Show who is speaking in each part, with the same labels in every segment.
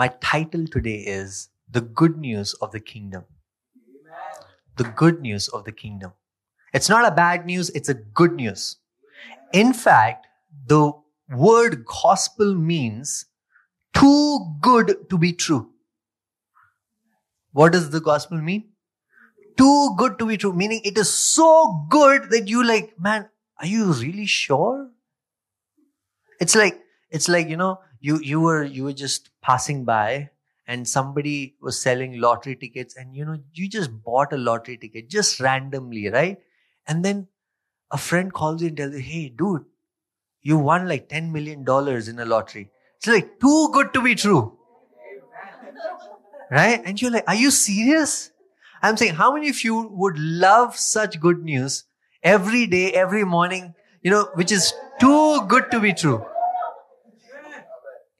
Speaker 1: My title today is The Good News of the Kingdom. The good news of the kingdom. It's not a bad news, it's a good news. In fact, the word gospel means too good to be true. What does the gospel mean? Too good to be true, meaning it is so good that you like, man, are you really sure? It's like, it's like, you know, you, you were, you were just passing by and somebody was selling lottery tickets and, you know, you just bought a lottery ticket just randomly, right? And then a friend calls you and tells you, Hey, dude, you won like $10 million in a lottery. It's like too good to be true. Right? And you're like, are you serious? I'm saying, how many of you would love such good news every day, every morning, you know, which is too good to be true?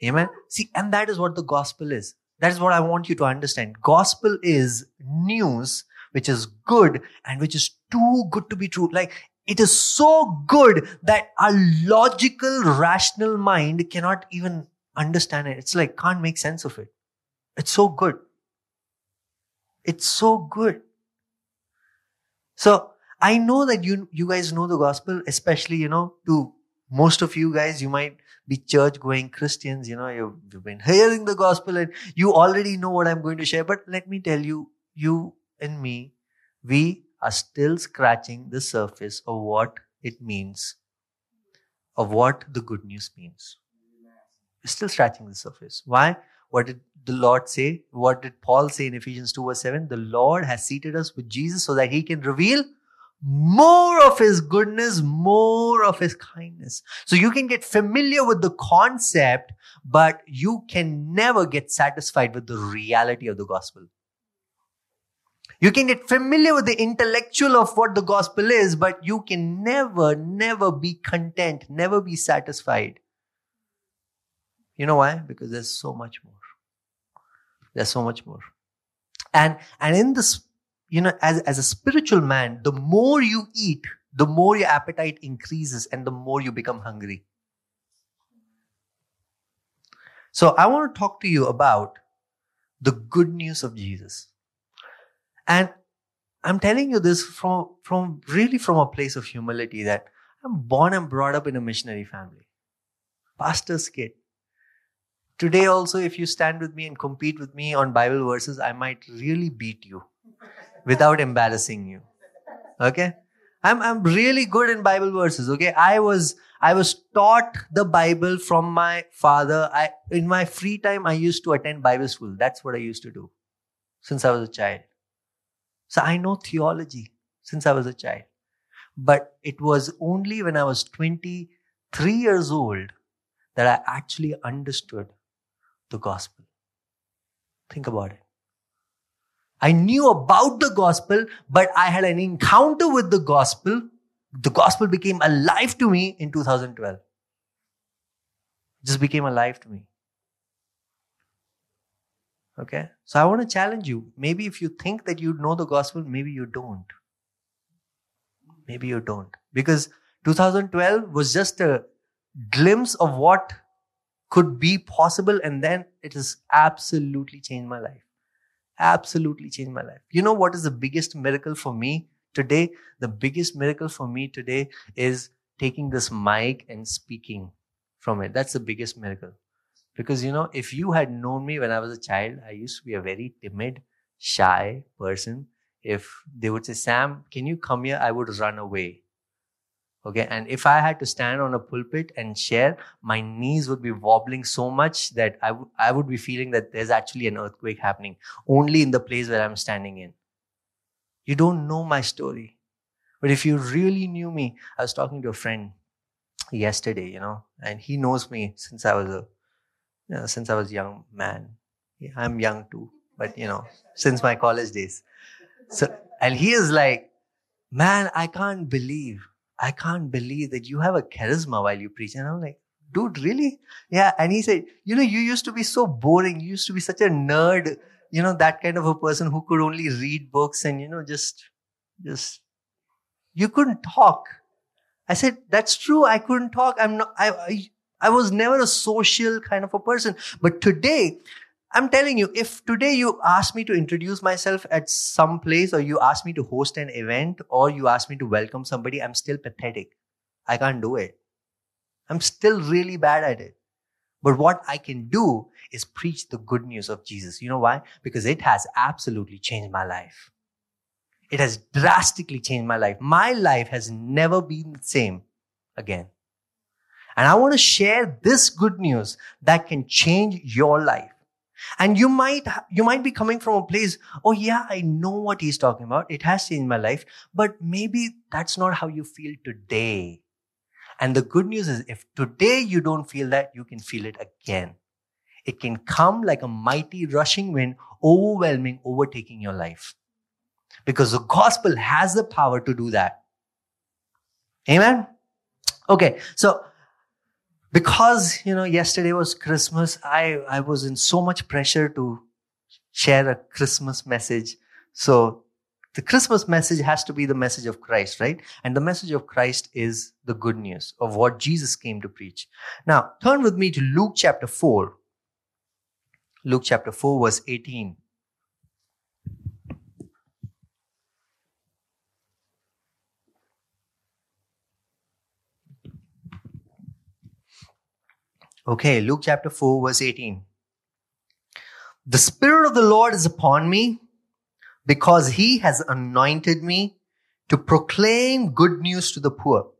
Speaker 1: Amen. See, and that is what the gospel is. That is what I want you to understand. Gospel is news which is good and which is too good to be true. Like it is so good that our logical, rational mind cannot even understand it. It's like can't make sense of it. It's so good. It's so good. So I know that you you guys know the gospel, especially you know to most of you guys, you might be church going Christians. You know you've, you've been hearing the gospel and you already know what I'm going to share. But let me tell you, you and me, we are still scratching the surface of what it means, of what the good news means. We're still scratching the surface. Why? What did the Lord say? What did Paul say in Ephesians 2 verse 7? The Lord has seated us with Jesus so that he can reveal more of his goodness, more of his kindness. So you can get familiar with the concept, but you can never get satisfied with the reality of the gospel. You can get familiar with the intellectual of what the gospel is, but you can never, never be content, never be satisfied. You know why? Because there's so much more. There's so much more. And, and in this, you know, as, as a spiritual man, the more you eat, the more your appetite increases and the more you become hungry. So I want to talk to you about the good news of Jesus. And I'm telling you this from, from really from a place of humility that I'm born and brought up in a missionary family. Pastor's kid. Today also, if you stand with me and compete with me on Bible verses, I might really beat you without embarrassing you. Okay? I'm, I'm really good in Bible verses. Okay. I was, I was taught the Bible from my father. I, in my free time, I used to attend Bible school. That's what I used to do since I was a child. So I know theology since I was a child. But it was only when I was 23 years old that I actually understood the gospel. Think about it. I knew about the gospel, but I had an encounter with the gospel. The gospel became alive to me in 2012. It just became alive to me. Okay. So I want to challenge you. Maybe if you think that you know the gospel, maybe you don't. Maybe you don't. Because 2012 was just a glimpse of what could be possible. And then it has absolutely changed my life. Absolutely changed my life. You know what is the biggest miracle for me today? The biggest miracle for me today is taking this mic and speaking from it. That's the biggest miracle. Because, you know, if you had known me when I was a child, I used to be a very timid, shy person. If they would say, Sam, can you come here? I would run away. Okay. And if I had to stand on a pulpit and share, my knees would be wobbling so much that I would, I would be feeling that there's actually an earthquake happening only in the place where I'm standing in. You don't know my story. But if you really knew me, I was talking to a friend yesterday, you know, and he knows me since I was a you know, since I was young man. Yeah, I'm young too, but you know, since my college days. So, and he is like, man, I can't believe, I can't believe that you have a charisma while you preach. And I'm like, dude, really? Yeah. And he said, you know, you used to be so boring. You used to be such a nerd, you know, that kind of a person who could only read books and, you know, just, just, you couldn't talk. I said, that's true. I couldn't talk. I'm not, I, I I was never a social kind of a person. But today, I'm telling you, if today you ask me to introduce myself at some place or you ask me to host an event or you ask me to welcome somebody, I'm still pathetic. I can't do it. I'm still really bad at it. But what I can do is preach the good news of Jesus. You know why? Because it has absolutely changed my life. It has drastically changed my life. My life has never been the same again. And I want to share this good news that can change your life. And you might, you might be coming from a place, oh yeah, I know what he's talking about. It has changed my life, but maybe that's not how you feel today. And the good news is if today you don't feel that, you can feel it again. It can come like a mighty rushing wind, overwhelming, overtaking your life. Because the gospel has the power to do that. Amen? Okay, so because you know yesterday was christmas i i was in so much pressure to share a christmas message. So the christmas message has to be the message of christ right? And the message of christ is the good news of what jesus came to preach. Now turn with me to luke chapter 4 luke chapter 4 verse 18 Okay, Luke chapter 4, verse 18. The Spirit of the Lord is upon me because he has anointed me to proclaim good news to the poor.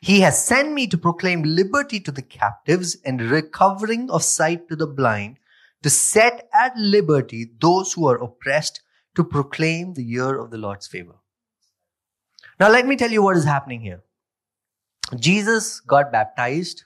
Speaker 1: He has sent me to proclaim liberty to the captives and recovering of sight to the blind, to set at liberty those who are oppressed, to proclaim the year of the Lord's favor. Now, let me tell you what is happening here. Jesus got baptized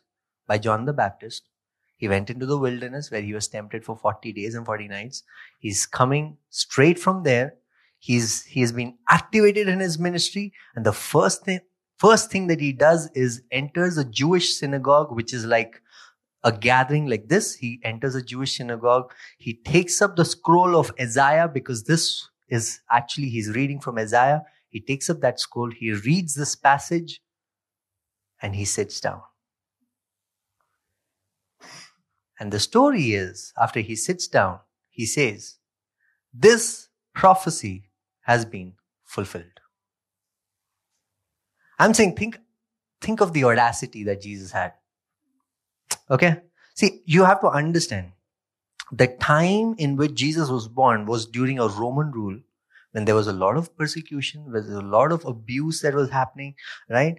Speaker 1: by John the Baptist. He went into the wilderness where he was tempted for 40 days and 40 nights. He's coming straight from there. He's, he has been activated in his ministry. And the first thing, first thing that he does is enters a Jewish synagogue, which is like a gathering like this. He enters a Jewish synagogue. He takes up the scroll of Isaiah because this is actually, he's reading from Isaiah. He takes up that scroll. He reads this passage and he sits down. And the story is, after he sits down, he says, This prophecy has been fulfilled. I'm saying, think, think of the audacity that Jesus had. Okay? See, you have to understand the time in which Jesus was born was during a Roman rule when there was a lot of persecution, there was a lot of abuse that was happening, right?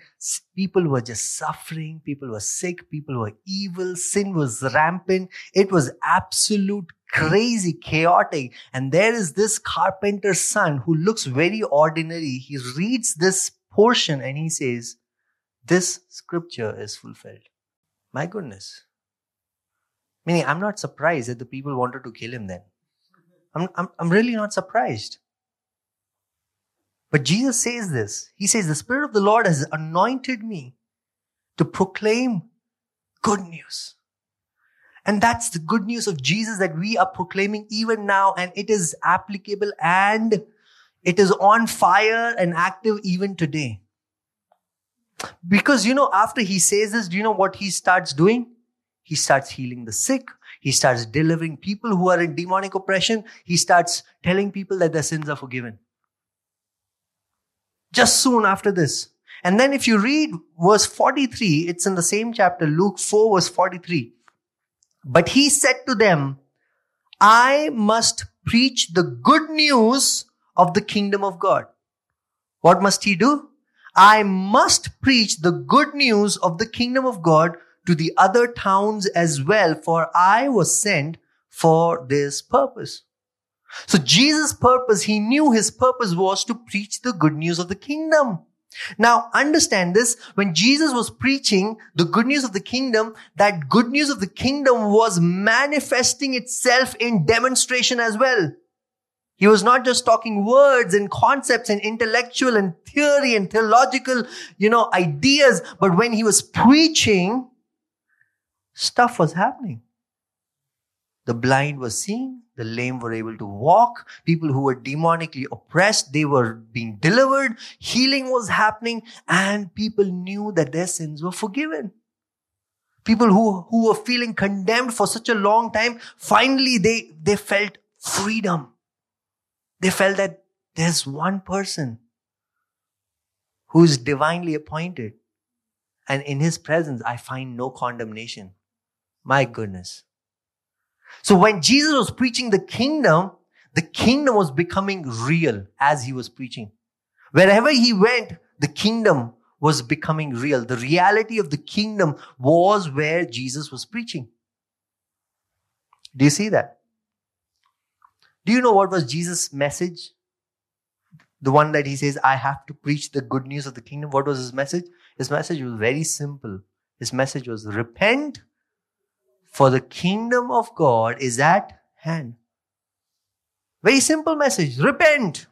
Speaker 1: People were just suffering, people were sick, people were evil, sin was rampant. It was absolute crazy, chaotic. And there is this carpenter's son who looks very ordinary. He reads this portion and he says, This scripture is fulfilled. My goodness. Meaning, I'm not surprised that the people wanted to kill him then. I'm, I'm, I'm really not surprised. But Jesus says this. He says, the Spirit of the Lord has anointed me to proclaim good news. And that's the good news of Jesus that we are proclaiming even now. And it is applicable and it is on fire and active even today. Because, you know, after he says this, do you know what he starts doing? He starts healing the sick. He starts delivering people who are in demonic oppression. He starts telling people that their sins are forgiven just soon after this. And then if you read verse 43, it's in the same chapter, Luke 4 verse 43. But he said to them, I must preach the good news of the kingdom of God. What must he do? I must preach the good news of the kingdom of God to the other towns as well, for I was sent for this purpose. So Jesus' purpose, he knew his purpose was to preach the good news of the kingdom. Now understand this, when Jesus was preaching the good news of the kingdom, that good news of the kingdom was manifesting itself in demonstration as well. He was not just talking words and concepts and intellectual and theory and theological, you know, ideas, but when he was preaching, stuff was happening. The blind were seeing, the lame were able to walk. People who were demonically oppressed, they were being delivered. Healing was happening and people knew that their sins were forgiven. People who, who were feeling condemned for such a long time, finally they, they felt freedom. They felt that there's one person who is divinely appointed. And in his presence, I find no condemnation. My goodness. So when Jesus was preaching the kingdom, the kingdom was becoming real as he was preaching. Wherever he went, the kingdom was becoming real. The reality of the kingdom was where Jesus was preaching. Do you see that? Do you know what was Jesus' message? The one that he says, I have to preach the good news of the kingdom. What was his message? His message was very simple. His message was repent for the kingdom of God is at hand. Very simple message. Repent.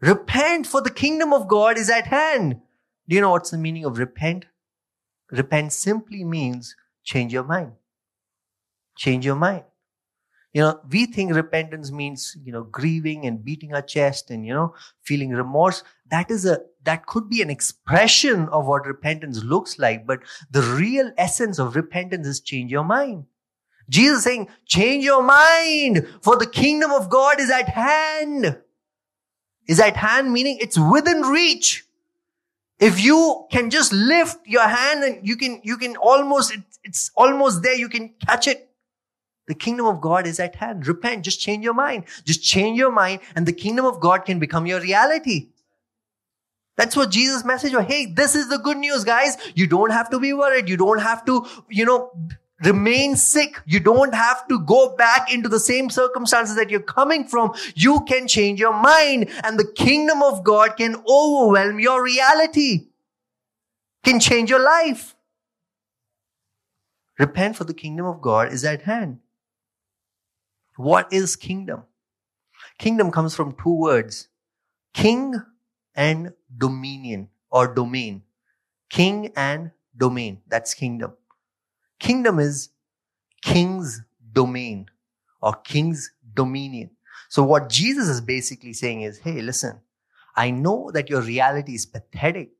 Speaker 1: Repent for the kingdom of God is at hand. Do you know what's the meaning of repent? Repent simply means change your mind. Change your mind. You know, we think repentance means, you know, grieving and beating our chest and, you know, feeling remorse. That is a, that could be an expression of what repentance looks like. But the real essence of repentance is change your mind. Jesus saying, change your mind for the kingdom of God is at hand. Is at hand meaning it's within reach. If you can just lift your hand and you can, you can almost, it's almost there. You can catch it. The kingdom of God is at hand. Repent. Just change your mind. Just change your mind and the kingdom of God can become your reality. That's what Jesus' message was. Hey, this is the good news, guys. You don't have to be worried. You don't have to, you know, remain sick. You don't have to go back into the same circumstances that you're coming from. You can change your mind and the kingdom of God can overwhelm your reality, can change your life. Repent for the kingdom of God is at hand. What is kingdom? Kingdom comes from two words king and dominion or domain. King and domain. That's kingdom. Kingdom is king's domain or king's dominion. So what Jesus is basically saying is, hey, listen, I know that your reality is pathetic.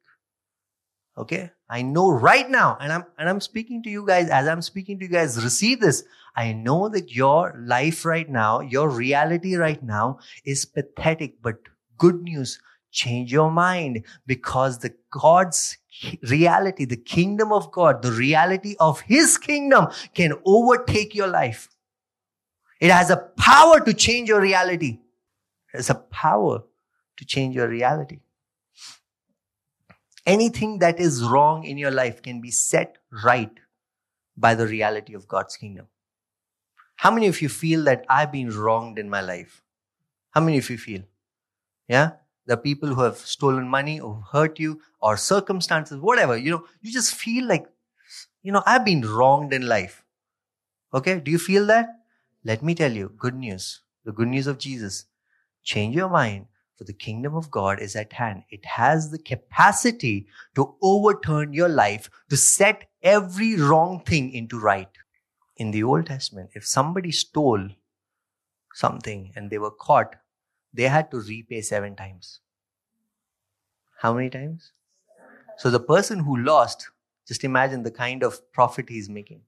Speaker 1: Okay. I know right now, and I'm, and I'm speaking to you guys as I'm speaking to you guys, receive this. I know that your life right now, your reality right now is pathetic, but good news, change your mind because the God's reality, the kingdom of God, the reality of his kingdom can overtake your life. It has a power to change your reality. It has a power to change your reality. Anything that is wrong in your life can be set right by the reality of God's kingdom. How many of you feel that I've been wronged in my life? How many of you feel? Yeah? The people who have stolen money or hurt you or circumstances, whatever, you know, you just feel like, you know, I've been wronged in life. Okay? Do you feel that? Let me tell you, good news. The good news of Jesus. Change your mind for the kingdom of God is at hand. It has the capacity to overturn your life, to set every wrong thing into right. In the Old Testament, if somebody stole something and they were caught, they had to repay seven times. How many times? So the person who lost, just imagine the kind of profit he's making.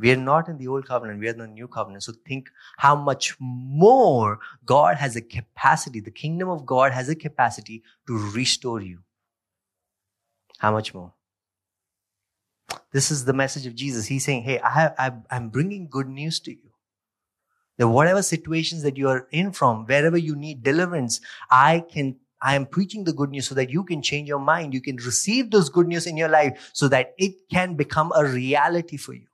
Speaker 1: We are not in the old covenant, we are in the new covenant. So think how much more God has a capacity, the kingdom of God has a capacity to restore you. How much more? This is the message of Jesus. He's saying, Hey, I have, I, I'm bringing good news to you. That whatever situations that you are in from, wherever you need deliverance, I can I am preaching the good news so that you can change your mind. You can receive those good news in your life so that it can become a reality for you.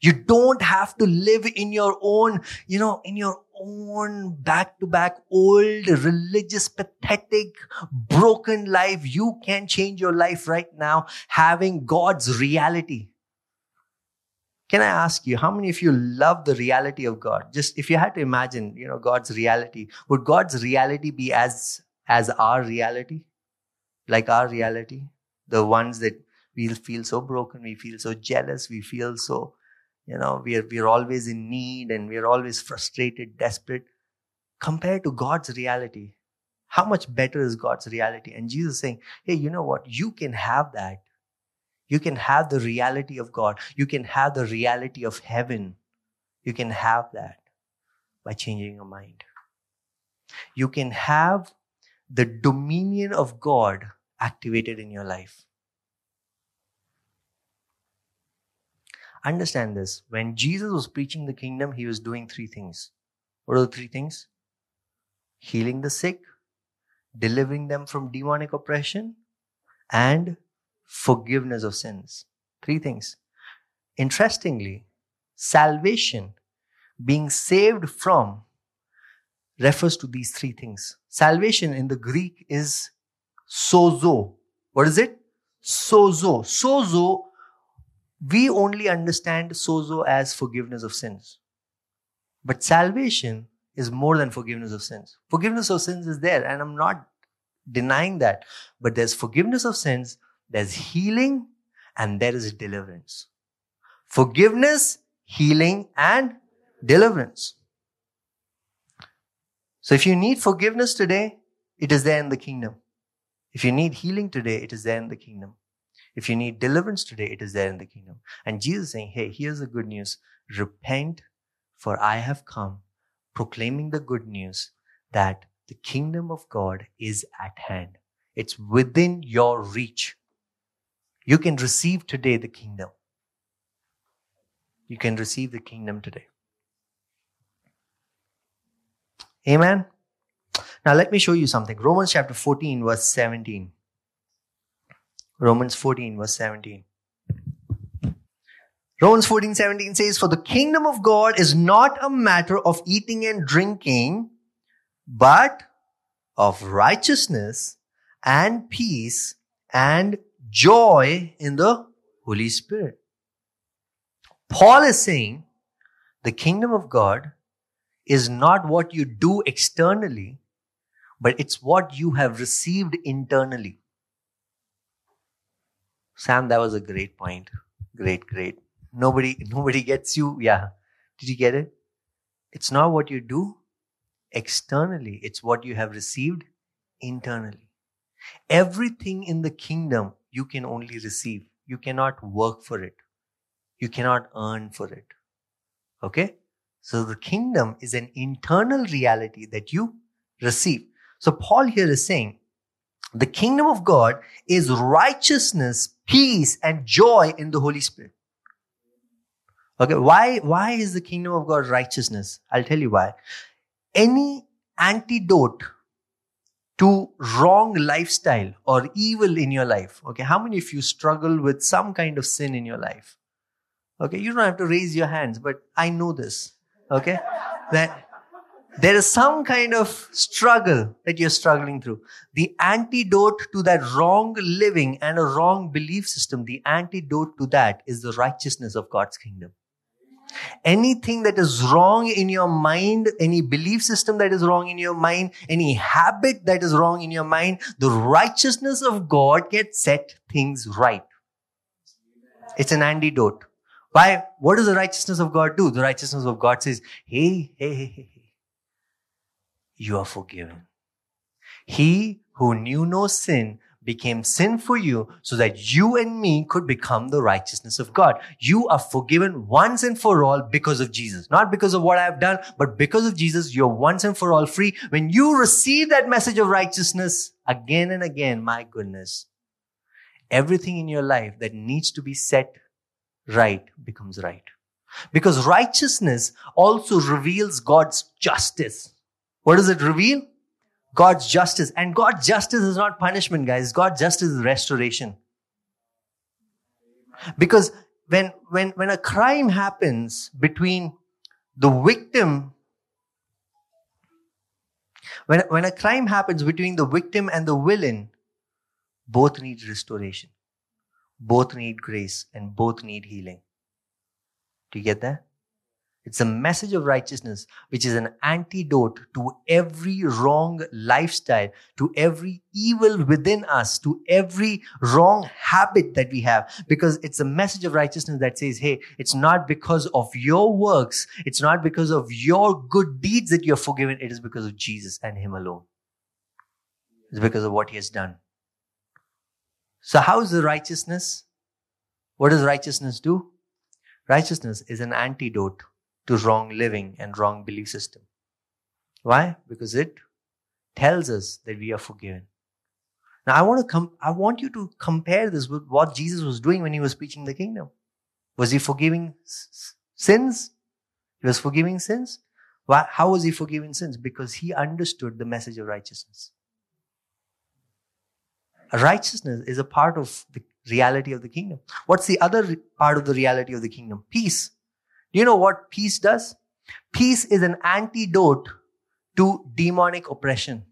Speaker 1: You don't have to live in your own, you know, in your own back to back old religious pathetic broken life. You can change your life right now having God's reality. Can I ask you, how many of you love the reality of God? Just if you had to imagine, you know, God's reality, would God's reality be as, as our reality? Like our reality? The ones that we feel so broken, we feel so jealous, we feel so you know, we are, we are always in need and we are always frustrated, desperate. Compared to God's reality, how much better is God's reality? And Jesus saying, hey, you know what? You can have that. You can have the reality of God. You can have the reality of heaven. You can have that by changing your mind. You can have the dominion of God activated in your life. Understand this. When Jesus was preaching the kingdom, he was doing three things. What are the three things? Healing the sick, delivering them from demonic oppression, and forgiveness of sins. Three things. Interestingly, salvation, being saved from, refers to these three things. Salvation in the Greek is sozo. What is it? Sozo. Sozo we only understand sozo as forgiveness of sins. But salvation is more than forgiveness of sins. Forgiveness of sins is there, and I'm not denying that. But there's forgiveness of sins, there's healing, and there is deliverance. Forgiveness, healing, and deliverance. So if you need forgiveness today, it is there in the kingdom. If you need healing today, it is there in the kingdom. If you need deliverance today, it is there in the kingdom. And Jesus saying, hey, here's the good news. Repent, for I have come proclaiming the good news that the kingdom of God is at hand. It's within your reach. You can receive today the kingdom. You can receive the kingdom today. Amen. Now let me show you something. Romans chapter 14 verse 17. Romans 14, verse 17. Romans 14, 17 says, For the kingdom of God is not a matter of eating and drinking, but of righteousness and peace and joy in the Holy Spirit. Paul is saying the kingdom of God is not what you do externally, but it's what you have received internally. Sam, that was a great point. Great, great. Nobody, nobody gets you. Yeah. Did you get it? It's not what you do externally. It's what you have received internally. Everything in the kingdom you can only receive. You cannot work for it. You cannot earn for it. Okay? So the kingdom is an internal reality that you receive. So Paul here is saying the kingdom of God is righteousness, peace, and joy in the Holy Spirit. Okay, why, why is the kingdom of God righteousness? I'll tell you why. Any antidote to wrong lifestyle or evil in your life. Okay, how many of you struggle with some kind of sin in your life? Okay, you don't have to raise your hands, but I know this. Okay, that there is some kind of struggle that you're struggling through. The antidote to that wrong living and a wrong belief system, the antidote to that is the righteousness of God's kingdom. Anything that is wrong in your mind, any belief system that is wrong in your mind, any habit that is wrong in your mind, the righteousness of God gets set things right. It's an antidote. Why? What does the righteousness of God do? The righteousness of God says, hey, hey, hey, hey, you are forgiven. He who knew no sin became sin for you so that you and me could become the righteousness of God. You are forgiven once and for all because of Jesus. Not because of what I have done, but because of Jesus, you're once and for all free. When you receive that message of righteousness again and again, my goodness, everything in your life that needs to be set right becomes right. Because righteousness also reveals God's justice. What does it reveal? God's justice. And God's justice is not punishment, guys. God's justice is restoration. Because when, when, when a crime happens between the victim, when, when a crime happens between the victim and the villain, both need restoration. Both need grace and both need healing. Do you get that? It's a message of righteousness, which is an antidote to every wrong lifestyle, to every evil within us, to every wrong habit that we have. Because it's a message of righteousness that says, hey, it's not because of your works. It's not because of your good deeds that you're forgiven. It is because of Jesus and Him alone. It's because of what He has done. So how is the righteousness? What does righteousness do? Righteousness is an antidote to wrong living and wrong belief system. Why? Because it tells us that we are forgiven. Now I want to come, I want you to compare this with what Jesus was doing when he was preaching the kingdom. Was he forgiving s- sins? He was forgiving sins. Why, how was he forgiving sins? Because he understood the message of righteousness. Righteousness is a part of the reality of the kingdom. What's the other part of the reality of the kingdom? Peace. Do you know what peace does? Peace is an antidote to demonic oppression.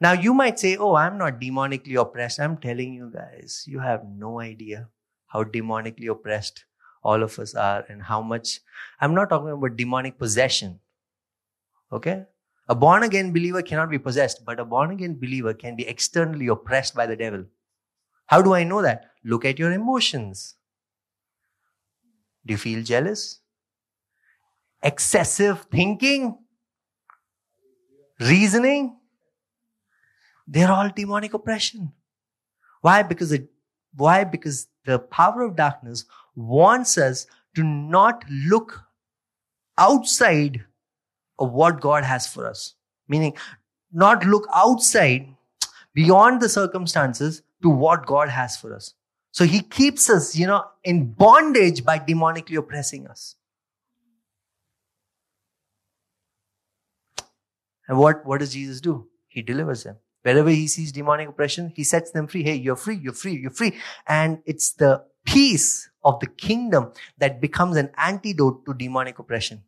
Speaker 1: Now you might say, Oh, I'm not demonically oppressed. I'm telling you guys, you have no idea how demonically oppressed all of us are and how much. I'm not talking about demonic possession. Okay? A born again believer cannot be possessed, but a born again believer can be externally oppressed by the devil. How do I know that? Look at your emotions. Do you feel jealous? Excessive thinking? Reasoning? They're all demonic oppression. Why? Because it, why? Because the power of darkness wants us to not look outside of what God has for us. Meaning, not look outside beyond the circumstances to what God has for us. So he keeps us, you know, in bondage by demonically oppressing us. And what, what does Jesus do? He delivers them. Wherever he sees demonic oppression, he sets them free. Hey, you're free, you're free, you're free. And it's the peace of the kingdom that becomes an antidote to demonic oppression.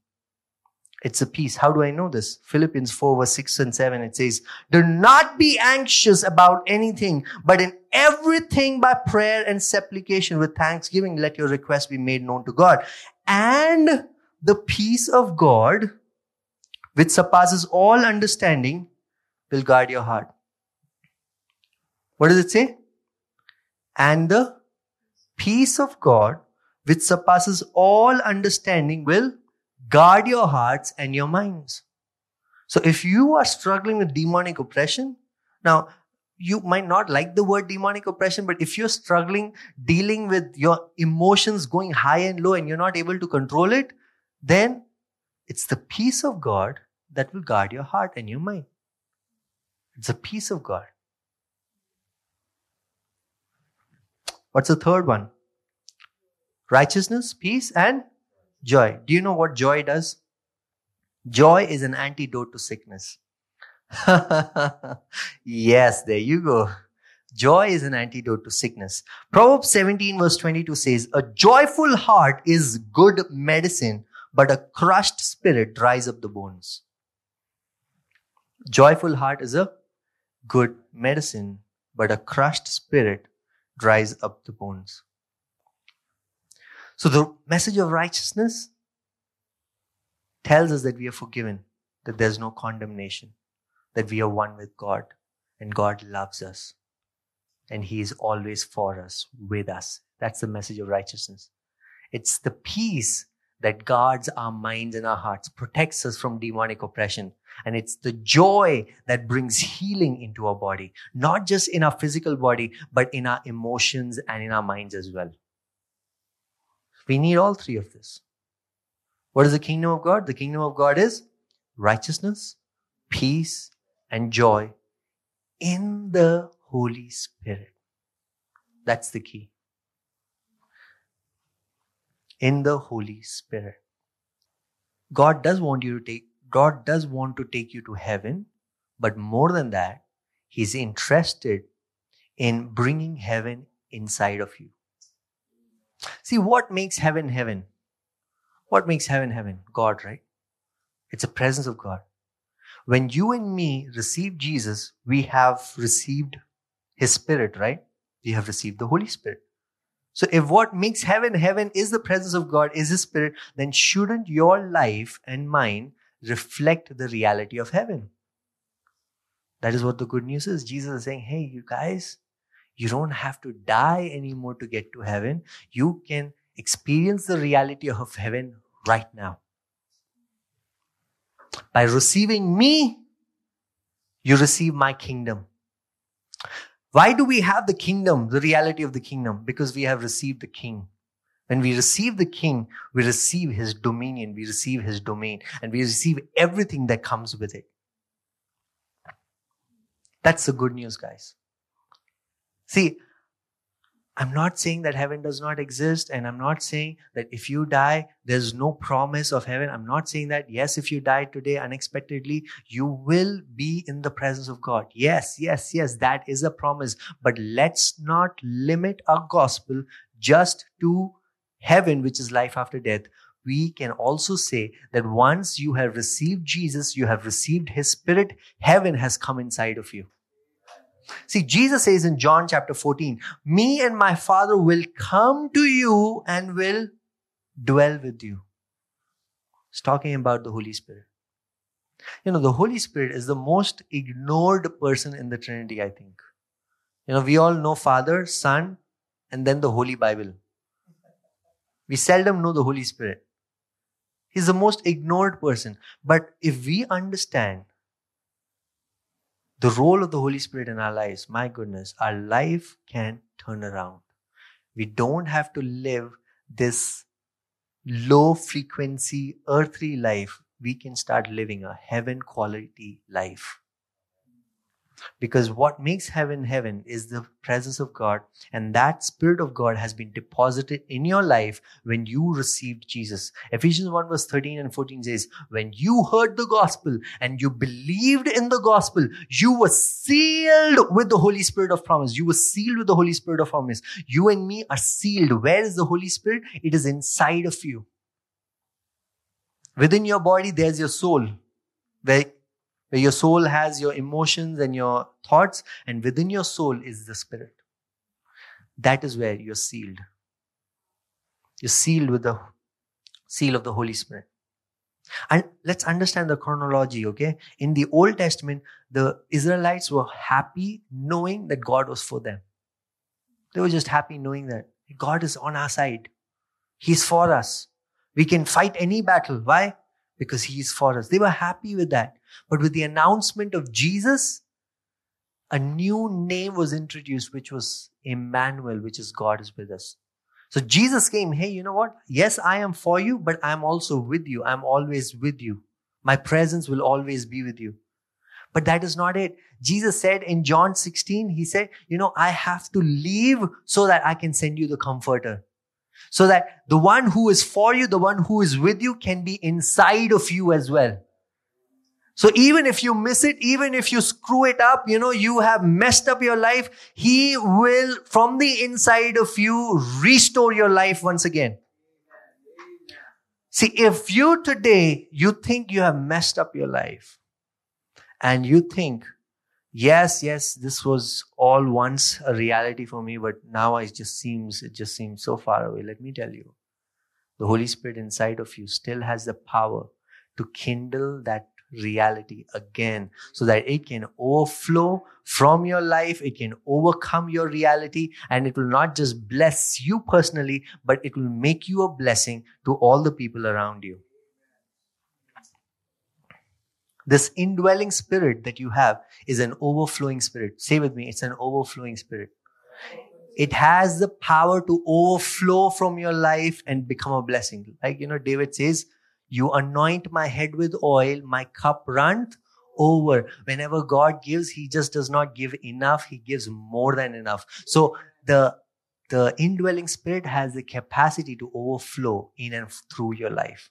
Speaker 1: It's a peace. How do I know this? Philippians 4 verse 6 and 7, it says, do not be anxious about anything, but in everything by prayer and supplication with thanksgiving, let your requests be made known to God. And the peace of God, which surpasses all understanding, will guard your heart. What does it say? And the peace of God, which surpasses all understanding, will guard your hearts and your minds. So if you are struggling with demonic oppression, now you might not like the word demonic oppression, but if you're struggling dealing with your emotions going high and low and you're not able to control it, then it's the peace of God that will guard your heart and your mind. It's the peace of God. What's the third one? Righteousness, peace, and joy. Do you know what joy does? Joy is an antidote to sickness. yes, there you go. Joy is an antidote to sickness. Proverbs 17 verse 22 says, A joyful heart is good medicine, but a crushed spirit dries up the bones. Joyful heart is a good medicine, but a crushed spirit dries up the bones. So the message of righteousness tells us that we are forgiven, that there's no condemnation, that we are one with God, and God loves us, and He is always for us, with us. That's the message of righteousness. It's the peace that guards our minds and our hearts, protects us from demonic oppression. And it's the joy that brings healing into our body, not just in our physical body, but in our emotions and in our minds as well. We need all three of this. What is the kingdom of God? The kingdom of God is righteousness, peace, and joy in the Holy Spirit. That's the key. In the Holy Spirit. God does want you to take, God does want to take you to heaven, but more than that, He's interested in bringing heaven inside of you. See, what makes heaven heaven? What makes heaven heaven? God, right? It's a presence of God. When you and me receive Jesus, we have received His Spirit, right? We have received the Holy Spirit. So if what makes heaven heaven is the presence of God, is His Spirit, then shouldn't your life and mine reflect the reality of heaven? That is what the good news is. Jesus is saying, hey, you guys, you don't have to die anymore to get to heaven. You can experience the reality of heaven right now. By receiving me, you receive my kingdom. Why do we have the kingdom, the reality of the kingdom? Because we have received the king. When we receive the king, we receive his dominion, we receive his domain, and we receive everything that comes with it. That's the good news, guys. See, I'm not saying that heaven does not exist, and I'm not saying that if you die, there's no promise of heaven. I'm not saying that, yes, if you die today unexpectedly, you will be in the presence of God. Yes, yes, yes, that is a promise. But let's not limit our gospel just to heaven, which is life after death. We can also say that once you have received Jesus, you have received His Spirit, heaven has come inside of you. See, Jesus says in John chapter 14, me and my Father will come to you and will dwell with you. He's talking about the Holy Spirit. You know, the Holy Spirit is the most ignored person in the Trinity, I think. You know, we all know Father, Son, and then the Holy Bible. We seldom know the Holy Spirit. He's the most ignored person. But if we understand the role of the Holy Spirit in our lives, my goodness, our life can turn around. We don't have to live this low frequency earthly life. We can start living a heaven quality life. Because what makes heaven heaven is the presence of God. And that Spirit of God has been deposited in your life when you received Jesus. Ephesians 1 verse 13 and 14 says, When you heard the gospel and you believed in the gospel, you were sealed with the Holy Spirit of promise. You were sealed with the Holy Spirit of promise. You and me are sealed. Where is the Holy Spirit? It is inside of you. Within your body, there's your soul. Where your soul has your emotions and your thoughts, and within your soul is the spirit. That is where you're sealed. You're sealed with the seal of the Holy Spirit. And let's understand the chronology, okay? In the Old Testament, the Israelites were happy knowing that God was for them. They were just happy knowing that God is on our side. He's for us. We can fight any battle. Why? Because He is for us. They were happy with that. But with the announcement of Jesus, a new name was introduced, which was Emmanuel, which is God is with us. So Jesus came, hey, you know what? Yes, I am for you, but I'm also with you. I'm always with you. My presence will always be with you. But that is not it. Jesus said in John 16, he said, you know, I have to leave so that I can send you the comforter. So that the one who is for you, the one who is with you can be inside of you as well. So even if you miss it, even if you screw it up, you know, you have messed up your life, He will, from the inside of you, restore your life once again. See, if you today, you think you have messed up your life and you think, yes, yes, this was all once a reality for me, but now it just seems, it just seems so far away. Let me tell you, the Holy Spirit inside of you still has the power to kindle that reality again so that it can overflow from your life. It can overcome your reality and it will not just bless you personally, but it will make you a blessing to all the people around you. This indwelling spirit that you have is an overflowing spirit. Say with me, it's an overflowing spirit. It has the power to overflow from your life and become a blessing. Like, you know, David says, you anoint my head with oil, my cup runs over. Whenever God gives, He just does not give enough, He gives more than enough. So the the indwelling spirit has the capacity to overflow in and through your life.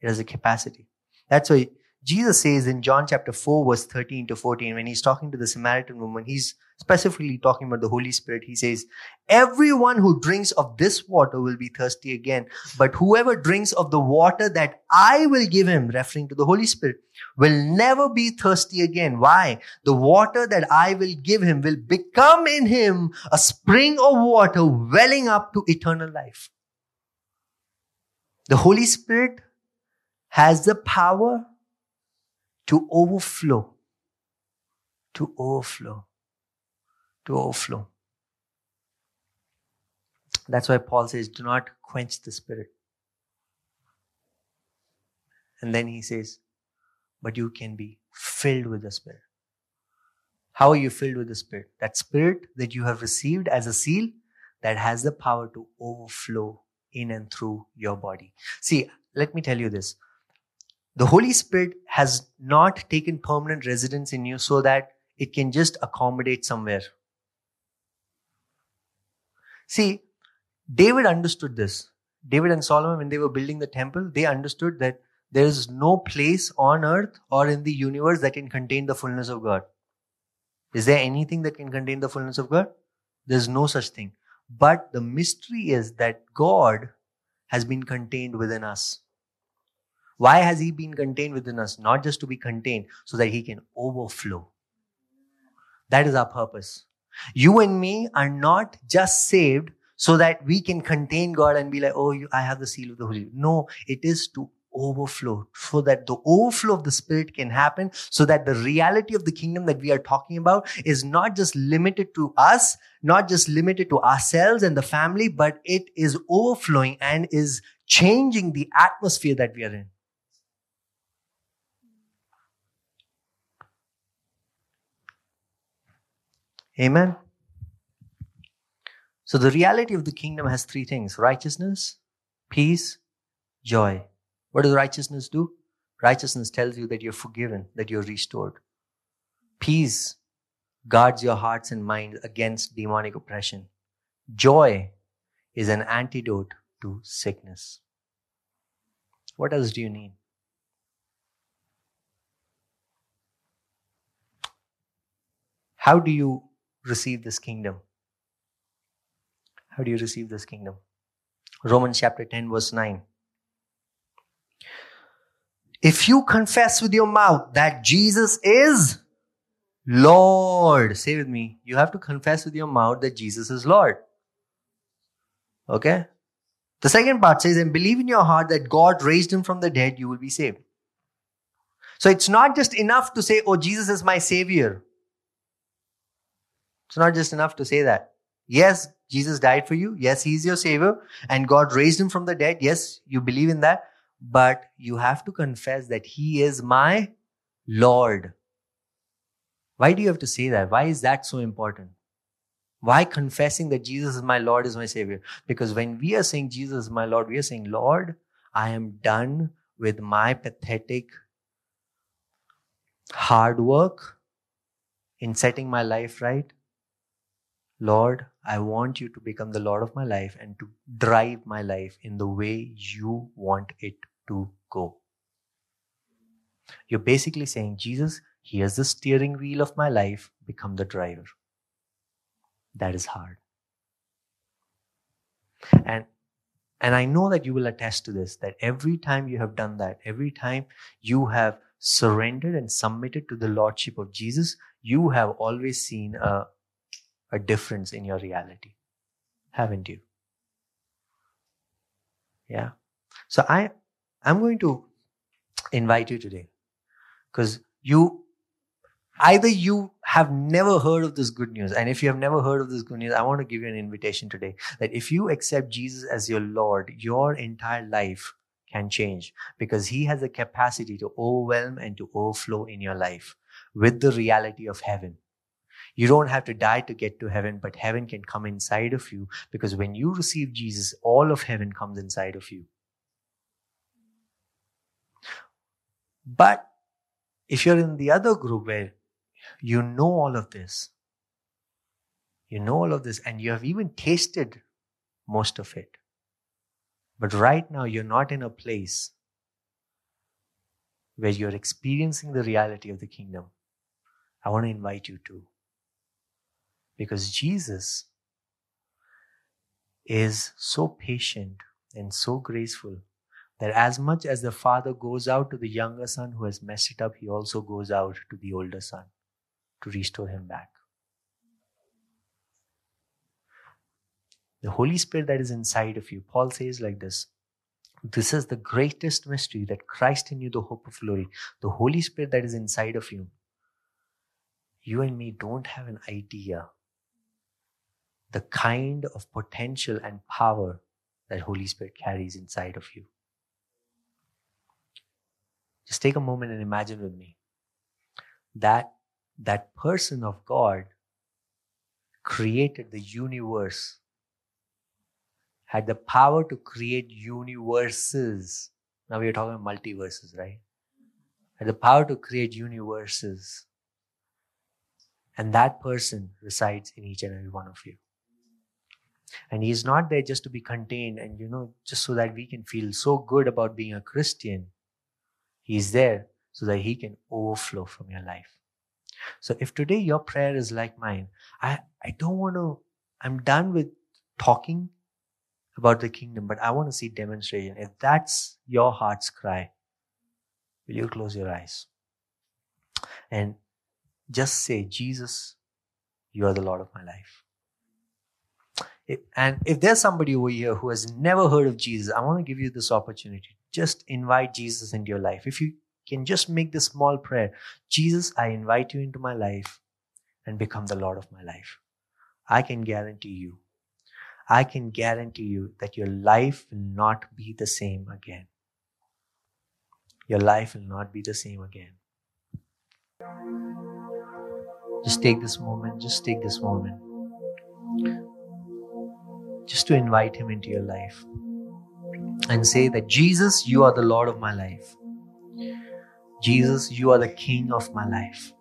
Speaker 1: It has a capacity. That's why Jesus says in John chapter 4, verse 13 to 14, when he's talking to the Samaritan woman, he's specifically talking about the Holy Spirit. He says, Everyone who drinks of this water will be thirsty again, but whoever drinks of the water that I will give him, referring to the Holy Spirit, will never be thirsty again. Why? The water that I will give him will become in him a spring of water welling up to eternal life. The Holy Spirit has the power to overflow, to overflow, to overflow. That's why Paul says, do not quench the spirit. And then he says, but you can be filled with the spirit. How are you filled with the Spirit? That Spirit that you have received as a seal that has the power to overflow in and through your body. See, let me tell you this. The Holy Spirit has not taken permanent residence in you so that it can just accommodate somewhere. See, David understood this. David and Solomon, when they were building the temple, they understood that there is no place on earth or in the universe that can contain the fullness of God. Is there anything that can contain the fullness of God? There's no such thing. But the mystery is that God has been contained within us. Why has He been contained within us? Not just to be contained, so that He can overflow. That is our purpose. You and me are not just saved so that we can contain God and be like, oh, you, I have the seal of the Holy. No, it is to overflow so that the overflow of the spirit can happen so that the reality of the kingdom that we are talking about is not just limited to us not just limited to ourselves and the family but it is overflowing and is changing the atmosphere that we are in amen so the reality of the kingdom has three things righteousness peace joy what does righteousness do? Righteousness tells you that you're forgiven, that you're restored. Peace guards your hearts and minds against demonic oppression. Joy is an antidote to sickness. What else do you need? How do you receive this kingdom? How do you receive this kingdom? Romans chapter 10, verse 9. If you confess with your mouth that Jesus is Lord, say with me, you have to confess with your mouth that Jesus is Lord. Okay? The second part says, and believe in your heart that God raised him from the dead, you will be saved. So it's not just enough to say, oh, Jesus is my savior. It's not just enough to say that. Yes, Jesus died for you. Yes, he's your savior. And God raised him from the dead. Yes, you believe in that but you have to confess that He is my Lord. Why do you have to say that? Why is that so important? Why confessing that Jesus is my Lord is my Savior? Because when we are saying Jesus is my Lord, we are saying, Lord, I am done with my pathetic hard work in setting my life right. Lord, I want you to become the Lord of my life and to drive my life in the way you want it to go. You're basically saying, Jesus, here's the steering wheel of my life, become the driver. That is hard. And and I know that you will attest to this that every time you have done that, every time you have surrendered and submitted to the Lordship of Jesus, you have always seen a, a difference in your reality. Haven't you? Yeah. So I, I'm going to invite you today because you either you have never heard of this good news and if you have never heard of this good news i want to give you an invitation today that if you accept jesus as your lord your entire life can change because he has the capacity to overwhelm and to overflow in your life with the reality of heaven you don't have to die to get to heaven but heaven can come inside of you because when you receive jesus all of heaven comes inside of you But if you're in the other group where you know all of this, you know all of this, and you have even tasted most of it, but right now you're not in a place where you're experiencing the reality of the kingdom, I want to invite you to. Because Jesus is so patient and so graceful that as much as the father goes out to the younger son who has messed it up, he also goes out to the older son to restore him back. The Holy Spirit that is inside of you, Paul says like this this is the greatest mystery that Christ in you, the hope of glory, the Holy Spirit that is inside of you. You and me don't have an idea the kind of potential and power that Holy Spirit carries inside of you. Just take a moment and imagine with me that that person of God created the universe, had the power to create universes. Now we are talking multiverses, right? Had the power to create universes. And that person resides in each and every one of you. And he's not there just to be contained and, you know, just so that we can feel so good about being a Christian. He's there so that he can overflow from your life. So if today your prayer is like mine, I, I don't want to, I'm done with talking about the kingdom, but I want to see demonstration. If that's your heart's cry, will you close your eyes and just say, Jesus, you are the Lord of my life. And if there's somebody over here who has never heard of Jesus, I want to give you this opportunity. Just invite Jesus into your life. If you can just make this small prayer Jesus, I invite you into my life and become the Lord of my life. I can guarantee you, I can guarantee you that your life will not be the same again. Your life will not be the same again. Just take this moment, just take this moment. Just to invite Him into your life and say that Jesus, you are the Lord of my life. Jesus, you are the King of my life.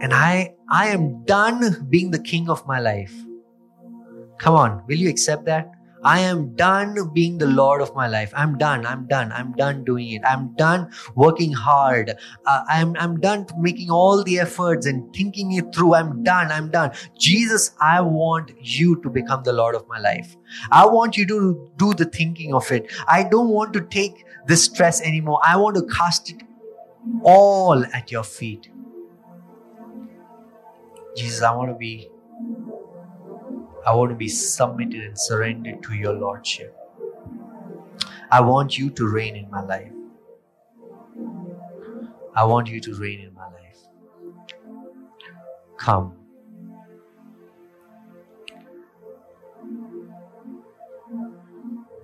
Speaker 1: And I, I am done being the King of my life. Come on, will you accept that? I am done being the Lord of my life. I'm done. I'm done. I'm done doing it. I'm done working hard. Uh, I'm, I'm done making all the efforts and thinking it through. I'm done. I'm done. Jesus, I want you to become the Lord of my life. I want you to do the thinking of it. I don't want to take this stress anymore. I want to cast it all at your feet. Jesus, I want to be I want to be submitted and surrendered to your Lordship. I want you to reign in my life. I want you to reign in my life. Come.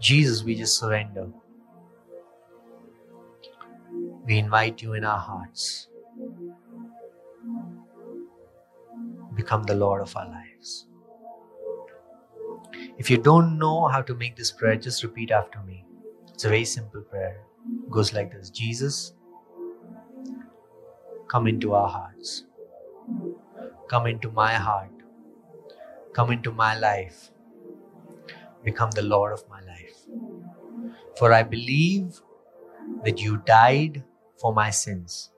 Speaker 1: Jesus, we just surrender. We invite you in our hearts. Become the Lord of our lives. If you don't know how to make this prayer, just repeat after me. It's a very simple prayer. It goes like this Jesus, come into our hearts. Come into my heart. Come into my life. Become the Lord of my life. For I believe that you died for my sins.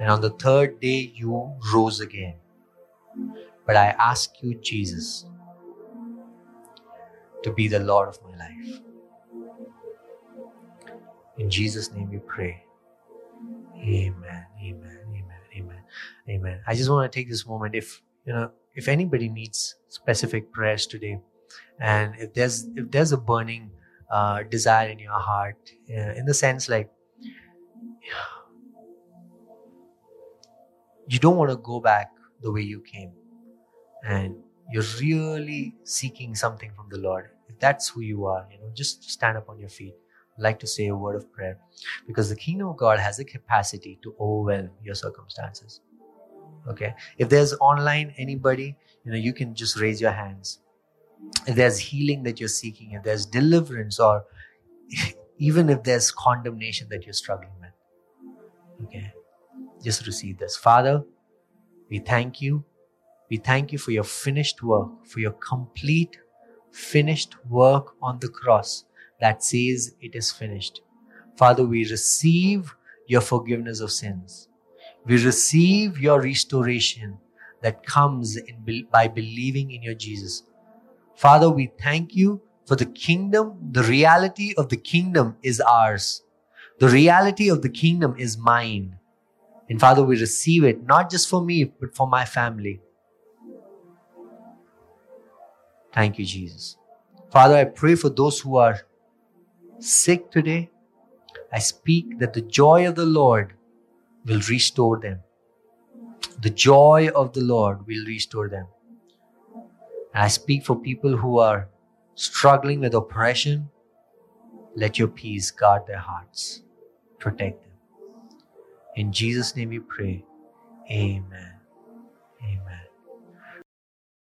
Speaker 1: And on the third day, you rose again. But I ask you, Jesus, to be the Lord of my life. In Jesus' name we pray. Amen. Amen. Amen. Amen. Amen. I just want to take this moment. If you know, if anybody needs specific prayers today, and if there's if there's a burning uh, desire in your heart, uh, in the sense like you don't want to go back the way you came, and you're really seeking something from the Lord, if that's who you are, you know, just stand up on your feet. I'd like to say a word of prayer because the kingdom of God has the capacity to overwhelm your circumstances. Okay. If there's online anybody, you know, you can just raise your hands. If there's healing that you're seeking, if there's deliverance, or even if there's condemnation that you're struggling with, okay, just receive this. Father, we thank you we thank you for your finished work, for your complete finished work on the cross that says it is finished. Father, we receive your forgiveness of sins. We receive your restoration that comes in, by believing in your Jesus. Father, we thank you for the kingdom. The reality of the kingdom is ours. The reality of the kingdom is mine. And Father, we receive it not just for me, but for my family. Thank you, Jesus. Father, I pray for those who are sick today. I speak that the joy of the Lord will restore them. The joy of the Lord will restore them. And I speak for people who are struggling with oppression. Let your peace guard their hearts, protect them. In Jesus' name we pray. Amen.